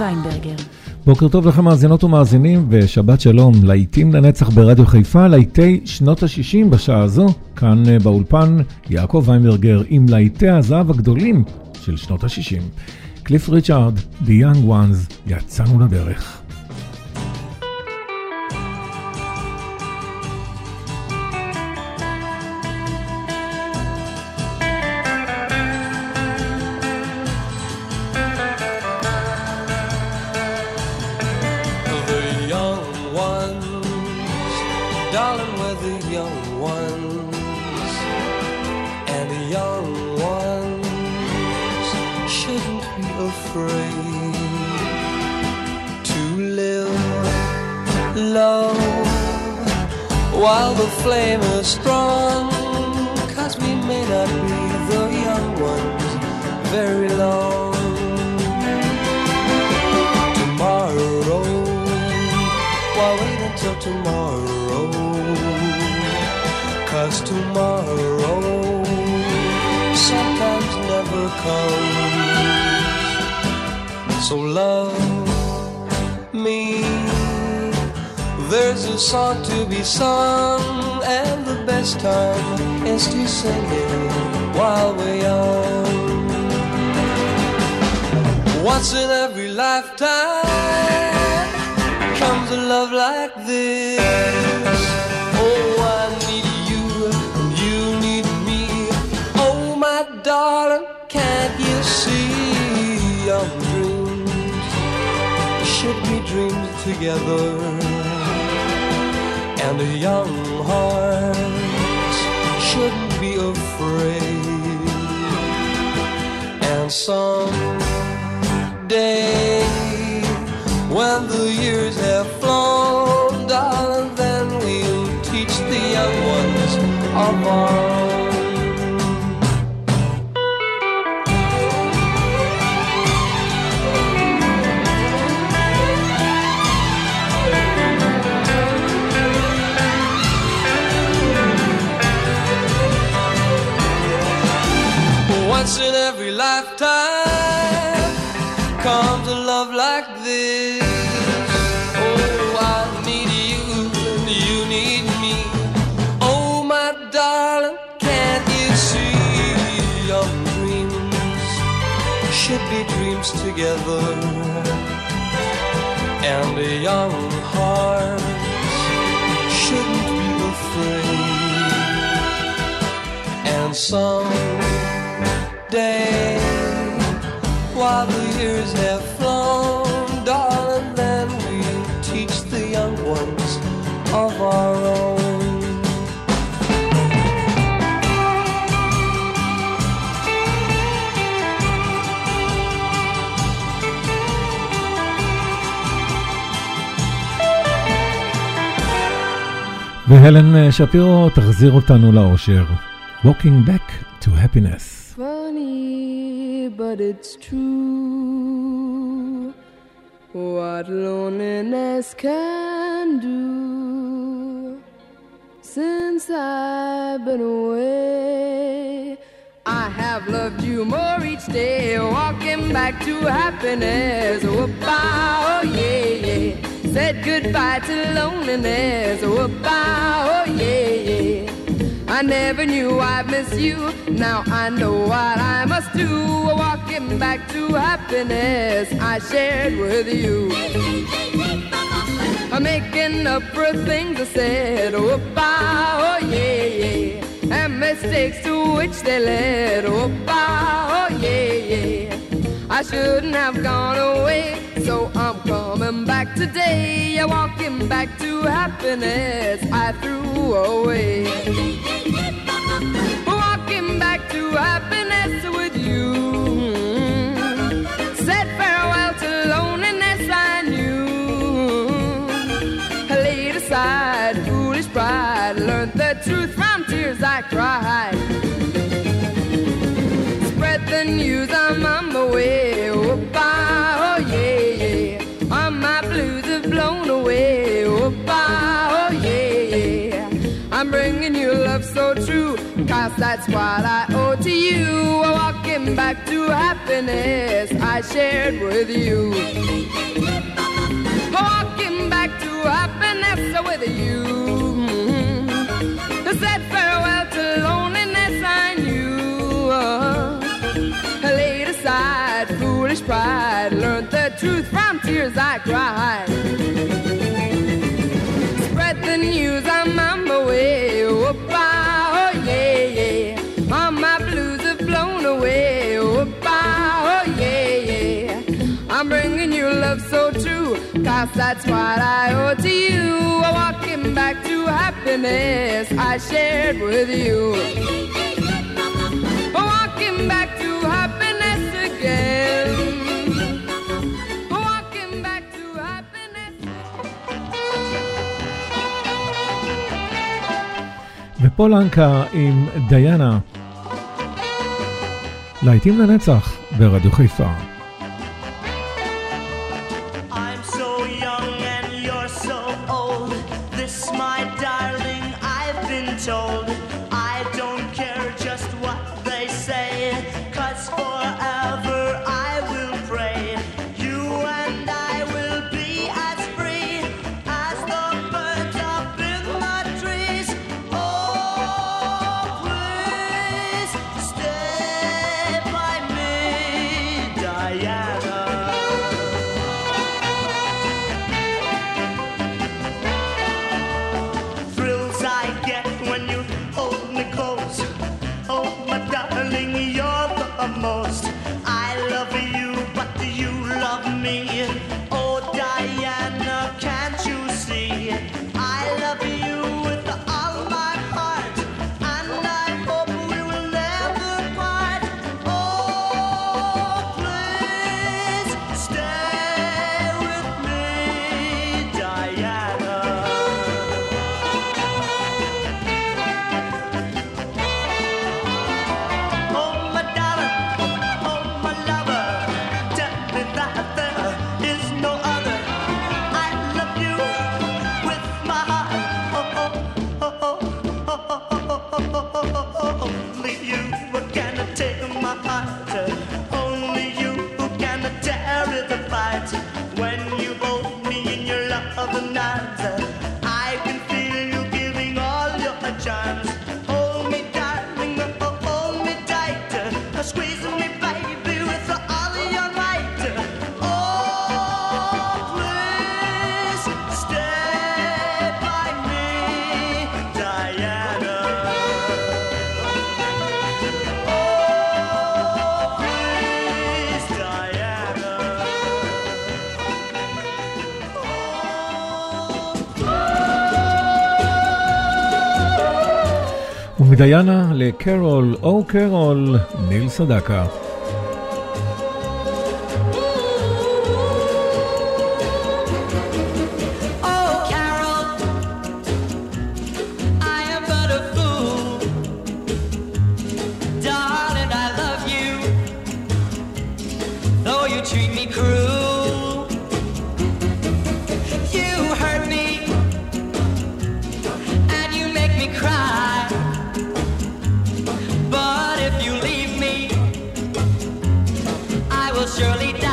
ויינברגר. בוקר טוב לכם מאזינות ומאזינים, ושבת שלום, להיטים לנצח ברדיו חיפה, להיטי שנות ה-60 בשעה הזו, כאן אה, באולפן יעקב ויינברגר עם להיטי הזהב הגדולים של שנות ה-60. קליף ריצ'ארד, The Young Ones, יצאנו לדרך. While the flame is strong. Cause we may not be the young ones very long tomorrow. Why wait until tomorrow? Cause tomorrow sometimes never comes. So love a song to be sung, and the best time is to sing it while we're young. Once in every lifetime comes a love like this. Oh, I need you, and you need me. Oh, my darling, can't you see young dreams should be dreamed together, and young hearts shouldn't be afraid. And some day when the years have together, and the young hearts shouldn't be afraid, and some day while the years have והלן אה, שפירו תחזיר אותנו לאושר. Walking back to happiness. Funny, but it's true. What loneliness can do. Since I've been away, I have loved you more each day. Walking back to happiness. Whoop-ah, oh yeah, yeah. Said goodbye to loneliness. Whoop-ah, oh yeah, yeah. I never knew I'd miss you. Now I know what I must do. Walking back to happiness I shared with you. I'm making up for things I said. Oh, bah, oh yeah, yeah. And mistakes to which they led. Oh, bah, oh yeah, yeah. I shouldn't have gone away, so I'm coming back today. Yeah, walking back to happiness I threw away. Walking back to happiness with you. Said farewell to loneliness I knew. Laid aside foolish pride, learned the truth from tears I cried. what I owe to you. Walking back to happiness I shared with you. Walking back to happiness with you. To said farewell to loneliness I knew. Uh, laid aside foolish pride, learned the truth from tears I cried. Spread the news. house, that's what I owe to you. I'm walking back to happiness I shared with you. I'm walking back to happiness again. I'm עם דיינה. להיטים לנצח ברדיו חיפה. דיאנה לקרול, או קרול, ניל סדקה. surely die.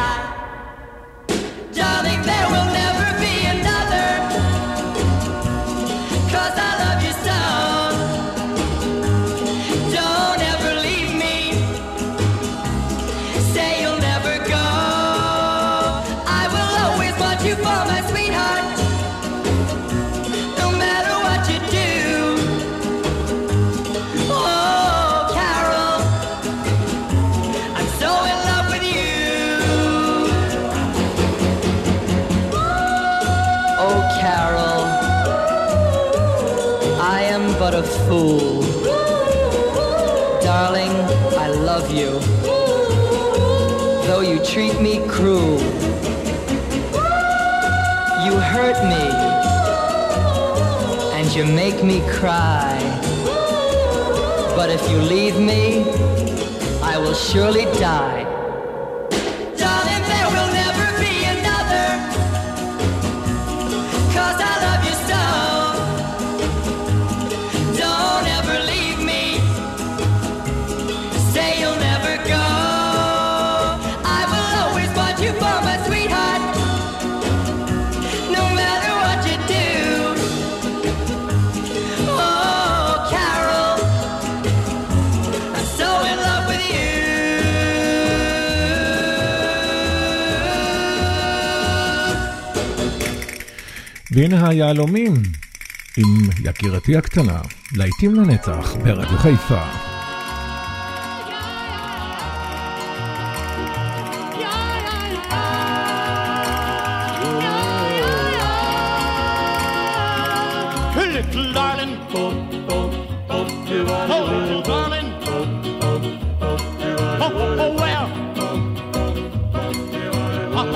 cry. But if you leave me, I will surely die. והנה היהלומים עם יקירתי הקטנה, להיטים לנצח ברדיו חיפה.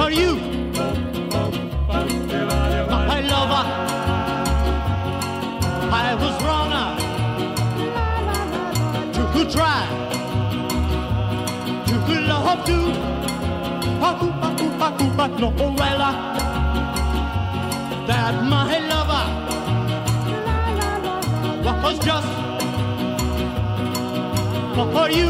little love you. But no, well, that my lover was just for you.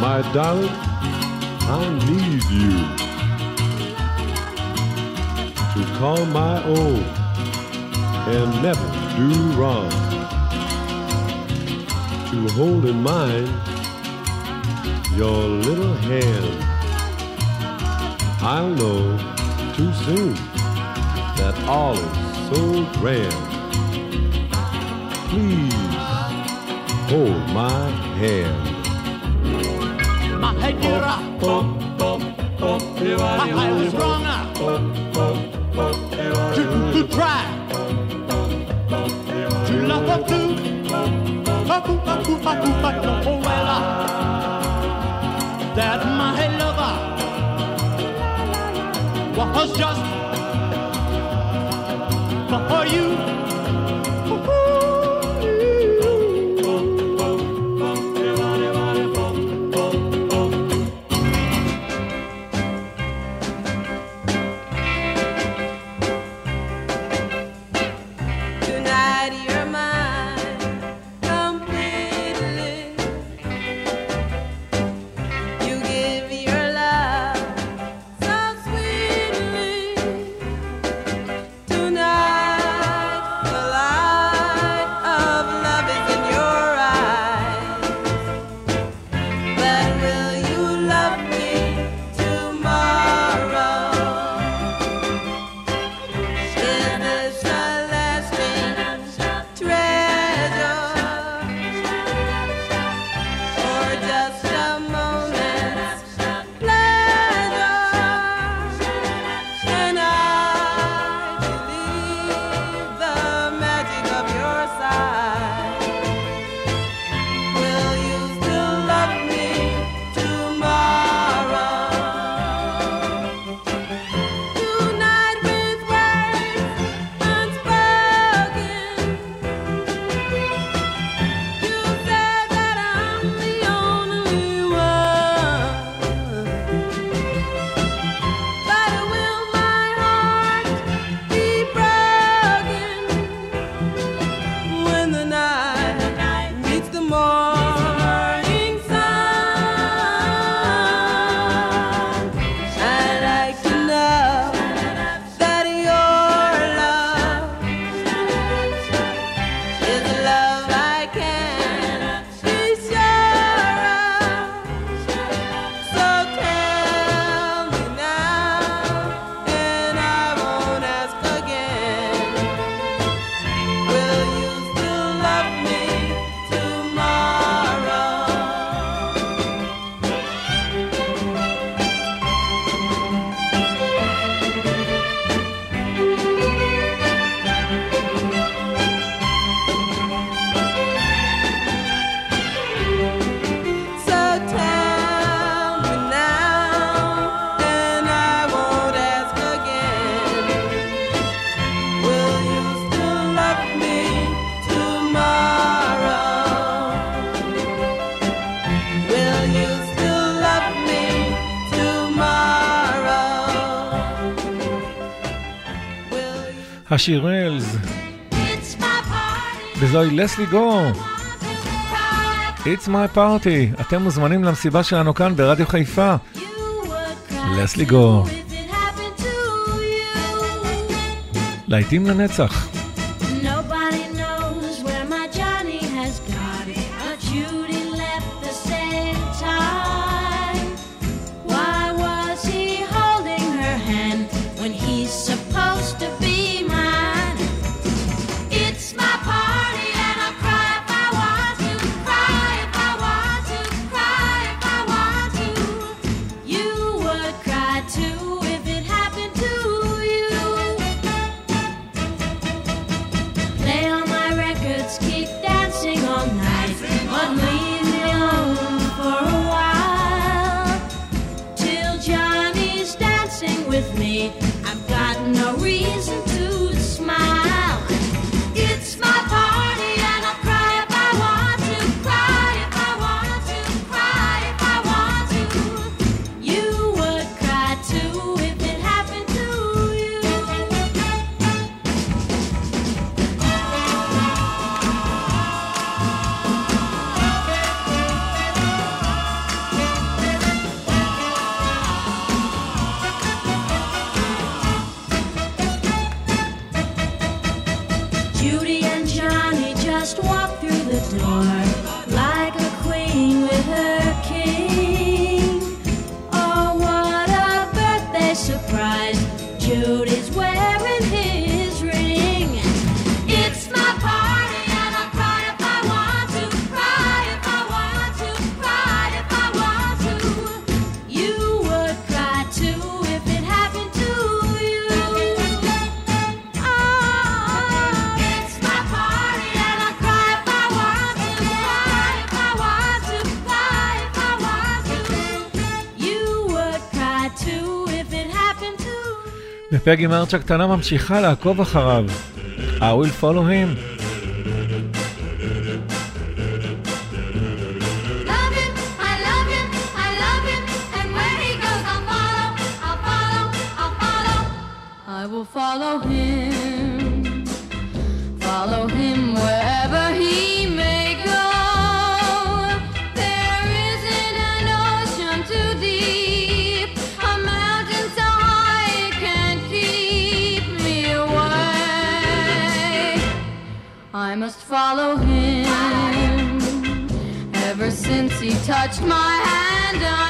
My darling, I need you to call my own and never do wrong. To hold in mind your little hand. I'll know too soon that all is so grand. Please hold my hand. My dear, oh, oh, oh, I was wrong to, to try Oh, well, that my lover was just for you. השירלס, It's my party. וזוהי לסלי גו, It's my party. אתם מוזמנים למסיבה שלנו כאן ברדיו חיפה. לסלי גו, להיטים לנצח. ופגי מרצ'ה קטנה ממשיכה לעקוב אחריו. I will follow him. my hand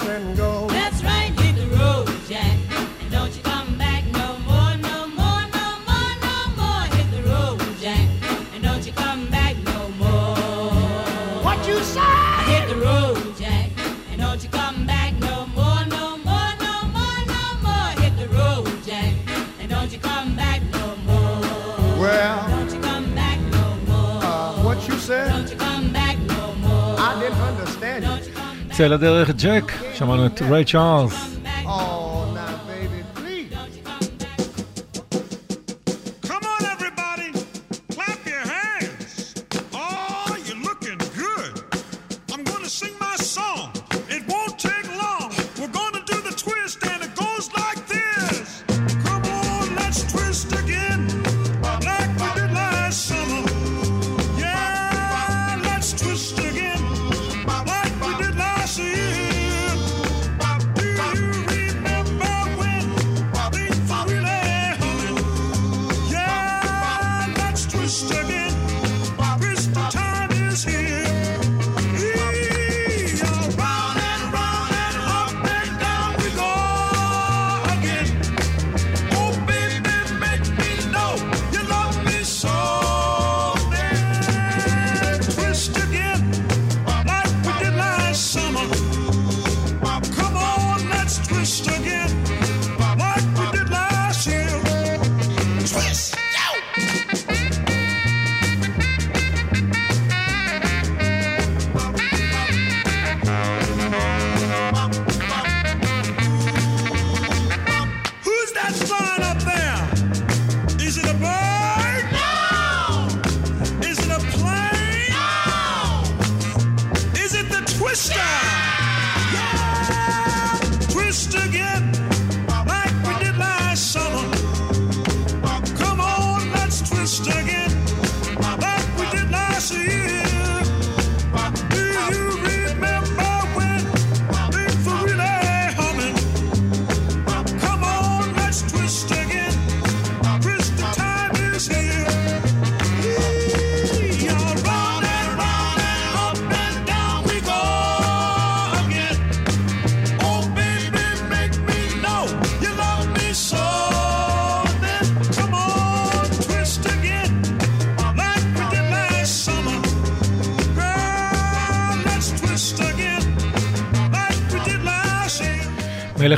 יוצא לדרך ג'ק, שמענו את ריי צ'ארלס.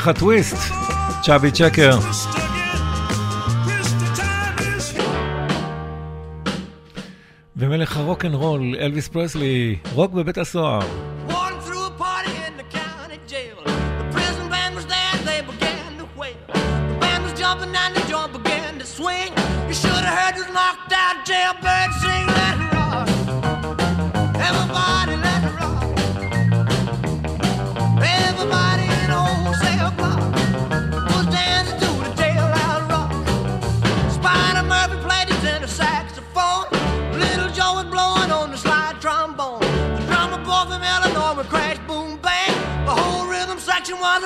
איך הטוויסט? צ'אבי צ'קר. ומלך הרוקנרול, אלוויס פרסלי, רוק בבית הסוהר. knocked out jailbird sing that rock. Everybody.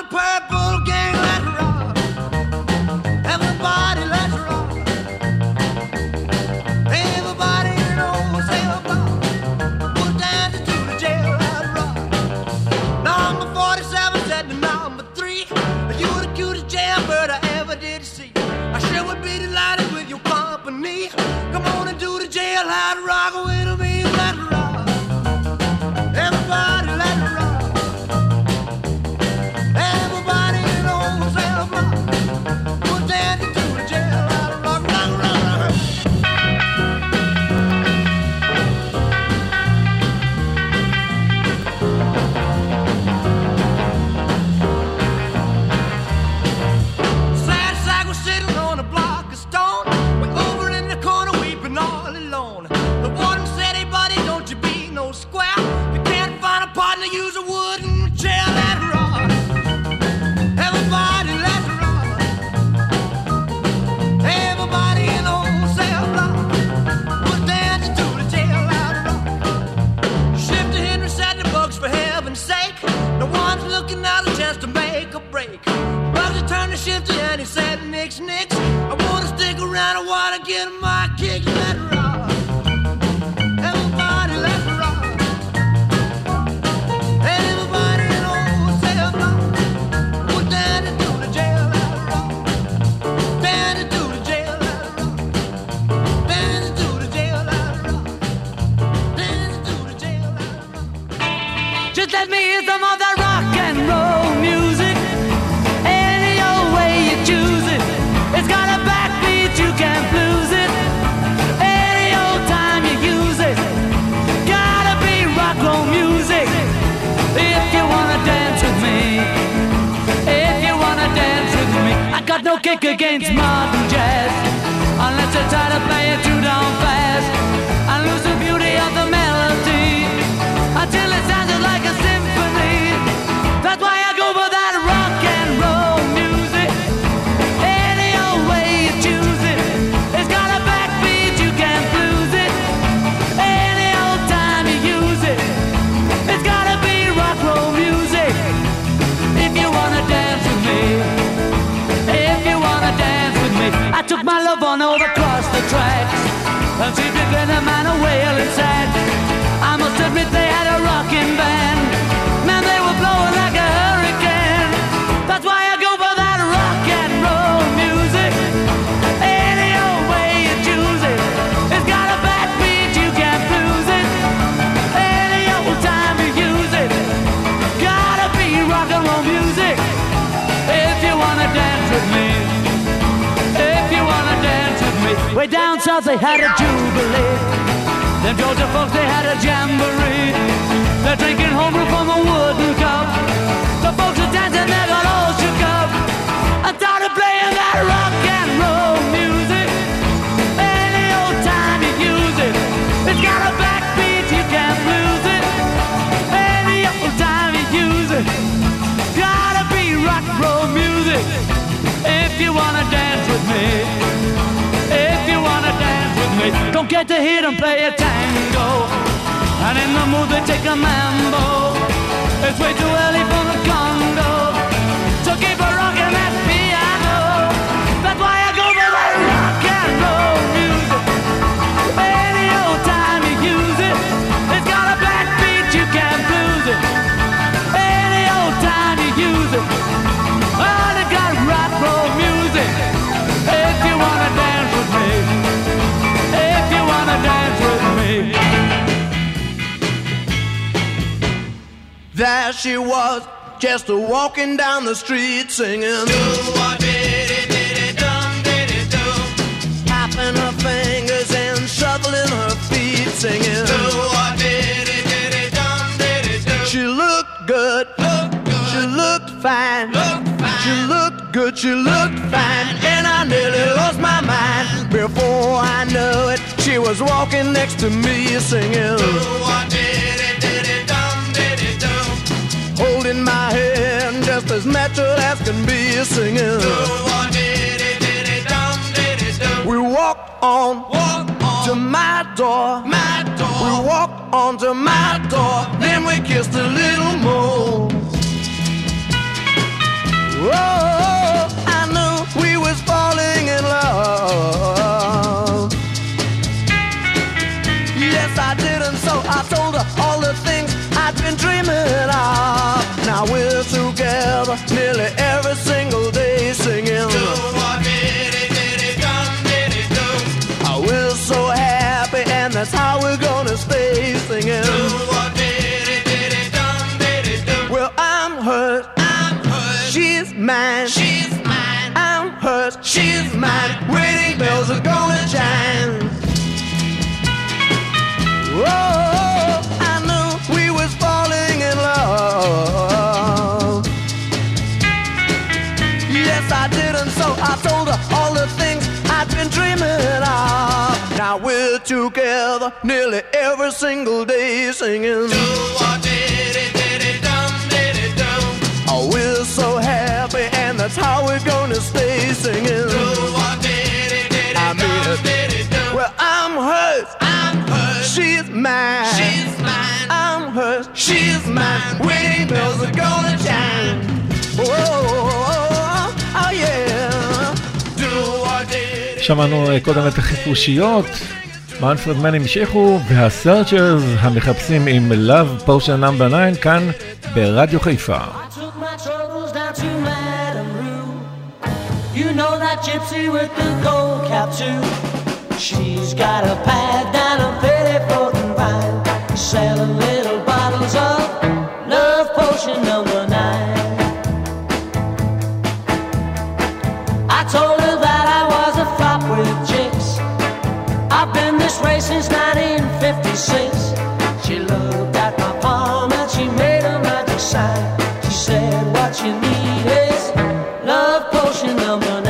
purple chance to make a break. Bugs are trying to kick against modern jazz. Unless you try to play it too down fast. I lose the beauty of the melody. Until it Way down south they had a jubilee. Them Georgia folks they had a jamboree. They're drinking homebrew from a wooden cup. The folks are dancing, they got all shook up. I started playing that rock and roll music. Any old time you use it. It's got a backbeat, you can't lose it. Any old time you use it. Gotta be rock and roll music. If you wanna dance with me. Don't get to hear them play a tango. And in the mood they take a mambo. It's way too early for the Congo. So keep a rocking that piano. That's why I go for that rock and roll music. Any old time you use it. It's got a backbeat, you can't lose it. Any old time you use it. Oh, they got rock roll music. If you wanna dance with me. There she was, just walking down the street singing. Tapping her fingers and shuffling her feet singing. She looked good. She looked fine. She looked good. She looked fine. And I nearly lost my mind. Before I knew it, she was walking next to me singing. As natural as can be singing. We walked on, to my door. We walked on to my door. Then we kissed a little more. Oh, I knew we was falling in love. Yes, I did, and so I told her all the things I'd been dreaming of. Now we're together nearly every single day singing. Oh, we're so happy, and that's how we're gonna stay singing. Well, I'm hers. She's mine. She's mine. I'm hers. She's mine. Wedding bells are gonna chime. Oh, I knew we was falling in love. I told her all the things I'd been dreaming of. Now we're together nearly every single day singing. Oh, we're so happy, and that's how we're gonna stay singing. I mean it. Well, I'm hers. I'm hers. She's mine. She's mine. I'm hers. She's mine. Wedding bells are gonna chime. Oh, שמענו אה, קודם את החיפושיות, מנפרד מן המשיכו, והסרצ'רס המחפשים עם Love Potion No. 9 כאן ברדיו חיפה. selling little She said what you need is love potion number nine.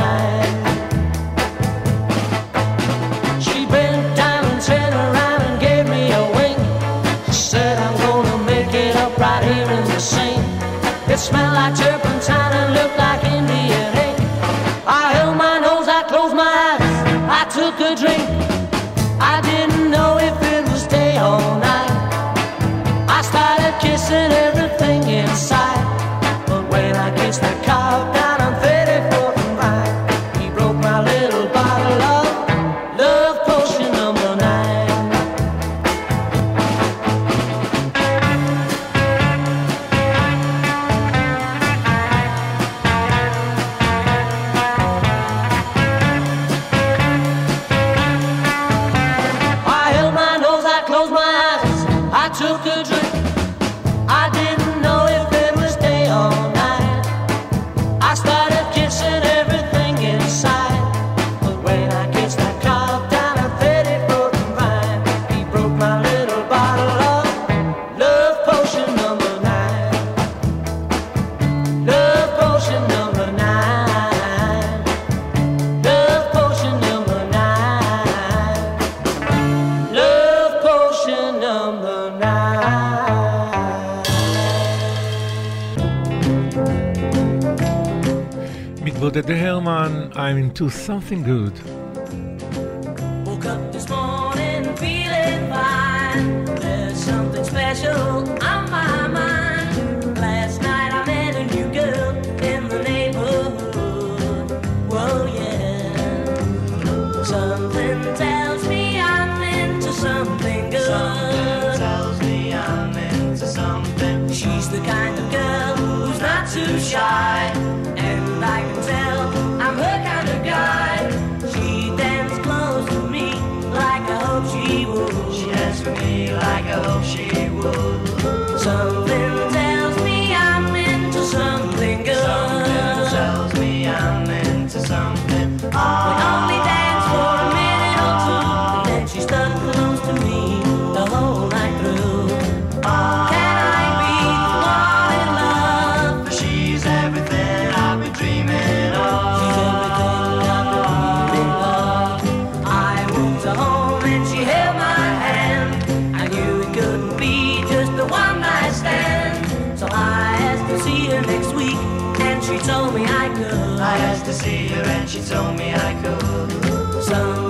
to Something Good. eyes to see her and she told me I could. So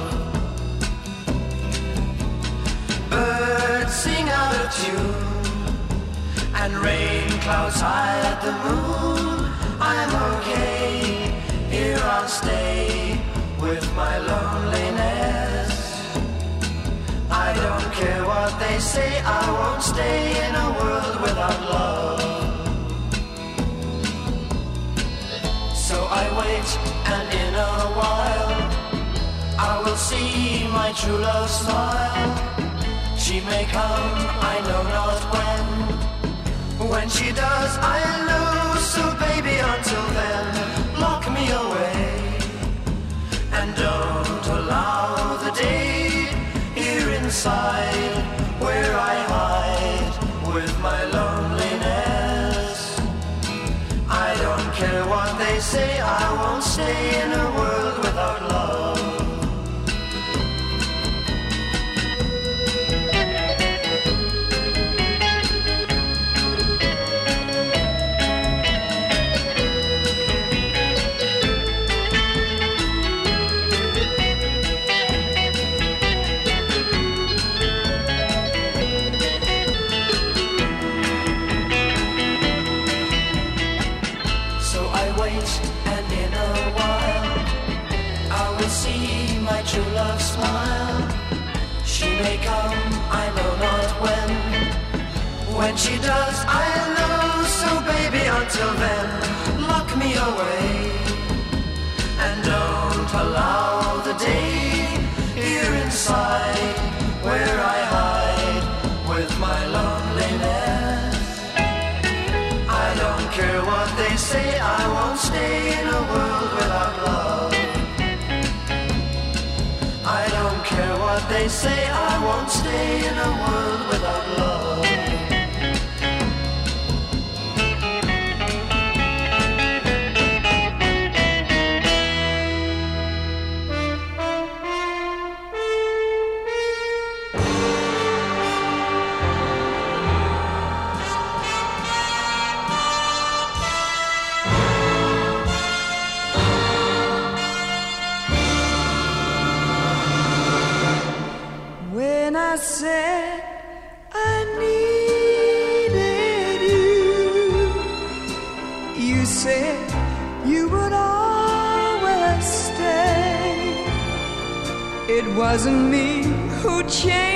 and rain clouds high at the moon. I'm okay, here I'll stay with my loneliness. I don't care what they say, I won't stay in a world without love. So I wait, and in a while, I will see my true love smile. She may come, I know not when. When she does, I lose. So baby, until then, lock me away. And don't allow the day here inside where I hide with my loneliness. I don't care what they say, I won't stay in a world without love. When she does, I know. So baby, until then, lock me away. And don't allow the day here inside where I hide with my loneliness. I don't care what they say, I won't stay in a world without love. I don't care what they say, I won't stay in a world without love. Wasn't me who changed,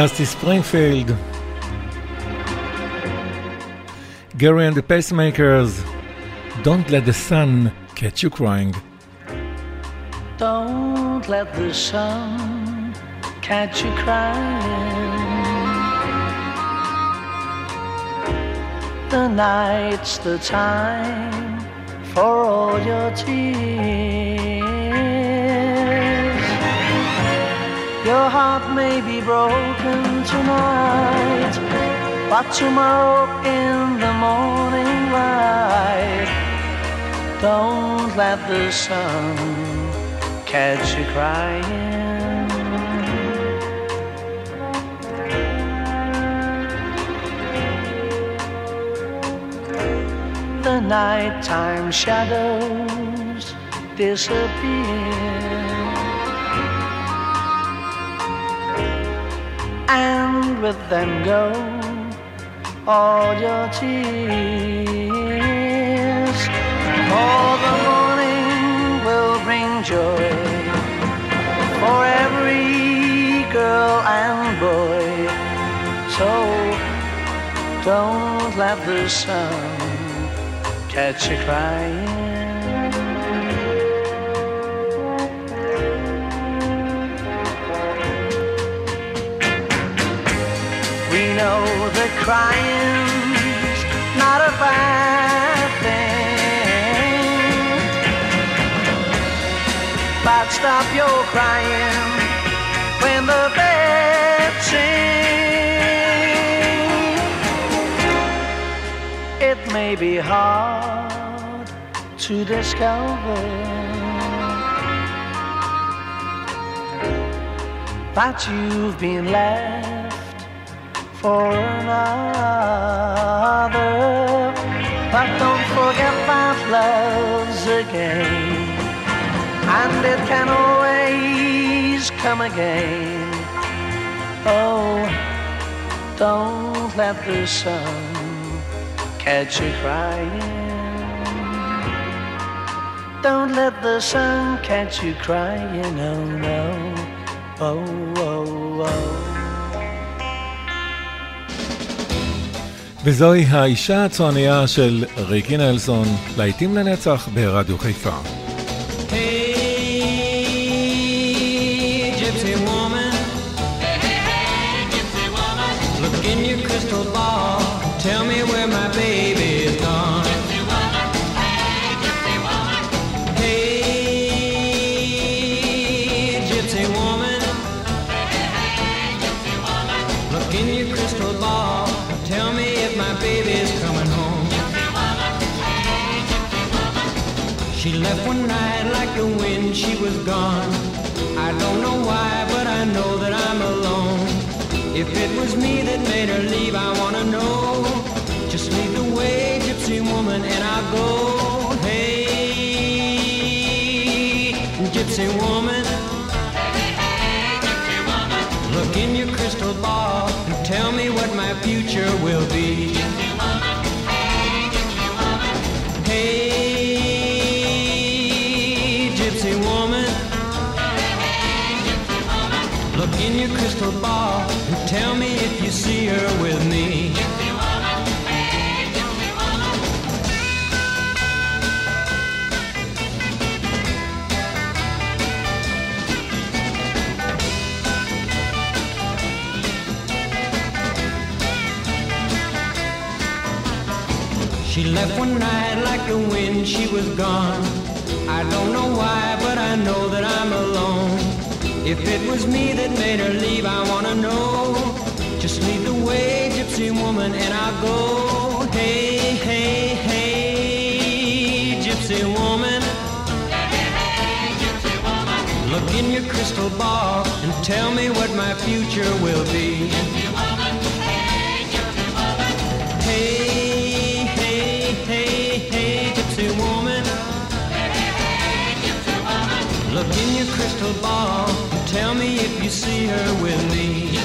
Dusty Springfield, Gerry and the Pacemakers, Don't Let the Sun Catch You Crying. Don't let the sun catch you crying. The night's the time for all your tears. Your heart may be broken tonight, but tomorrow in the morning light, don't let the sun catch you crying. The nighttime shadows disappear And with them go all your tears. For the morning will bring joy for every girl and boy. So don't let the sun catch you crying. Know that crying's not a bad thing. But stop your crying when the birds sing. It may be hard to discover that you've been left for another. But don't forget that love's a game, and it can always come again. Oh, don't let the sun catch you crying. Don't let the sun catch you crying, oh no, oh, oh, oh. וזוהי האישה הצועניה של ריקי נלסון, להיטים לנצח ברדיו חיפה. Gypsy woman. Look in your crystal ball and tell me what my future will be. Hey, gypsy woman. Look in your crystal ball and tell me if you see her with left one night like the wind, she was gone. I don't know why, but I know that I'm alone. If it was me that made her leave, I wanna know. Just lead the way, gypsy woman, and I'll go. Hey, hey, hey, gypsy woman. Look in your crystal ball and tell me what my future will be. Your crystal ball tell me if you see her with me.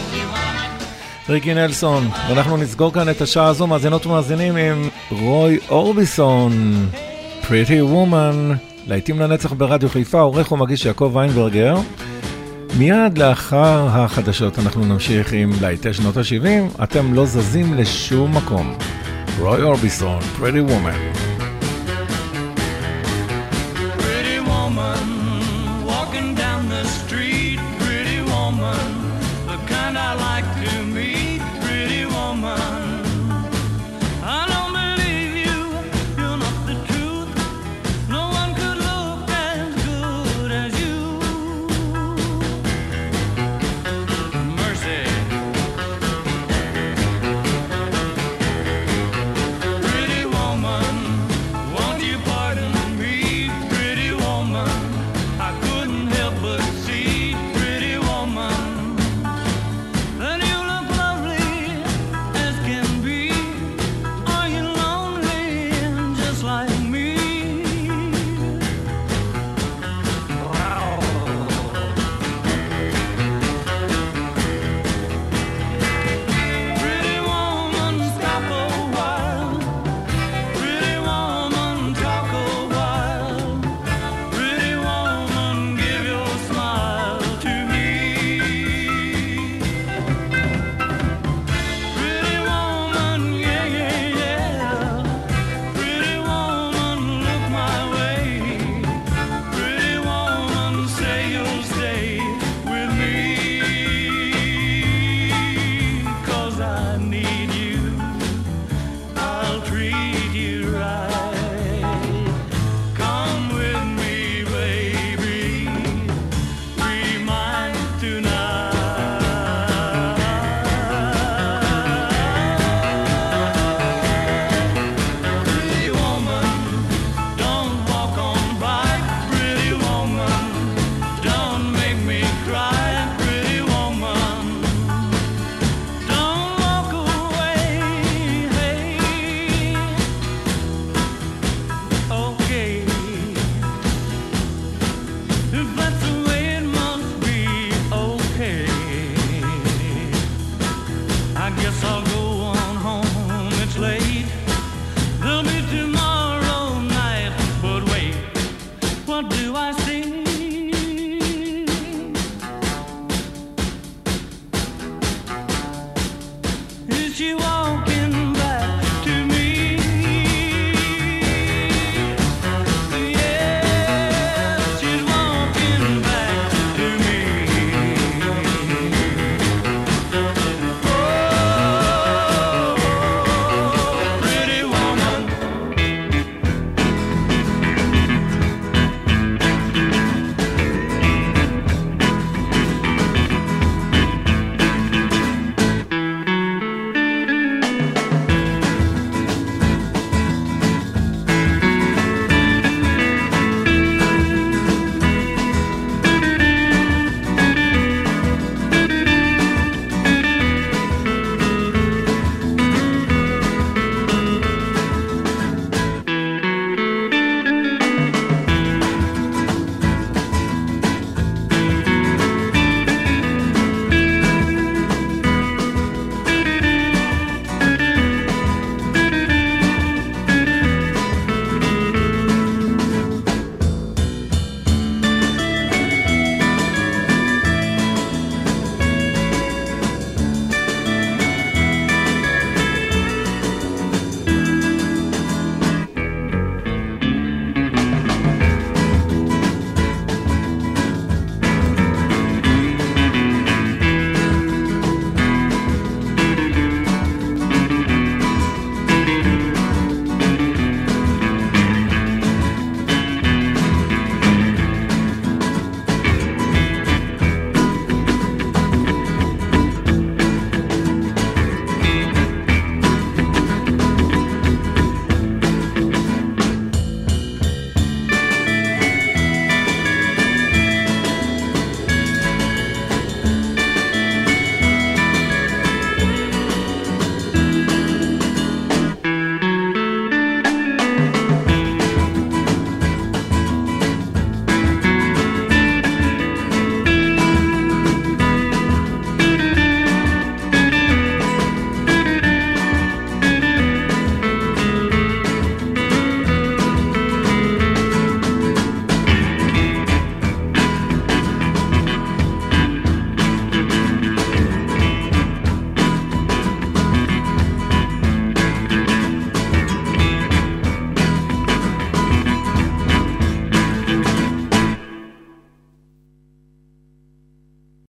ריקי נלסון, ואנחנו נסגור כאן את השעה הזו, מאזינות ומאזינים עם רוי אורביסון, Pretty Woman, להיטים לנצח ברדיו חיפה, עורך ומגיש יעקב ויינברגר. מיד לאחר החדשות אנחנו נמשיך עם להיטי שנות ה-70, אתם לא זזים לשום מקום. רוי אורביסון, Pretty Woman.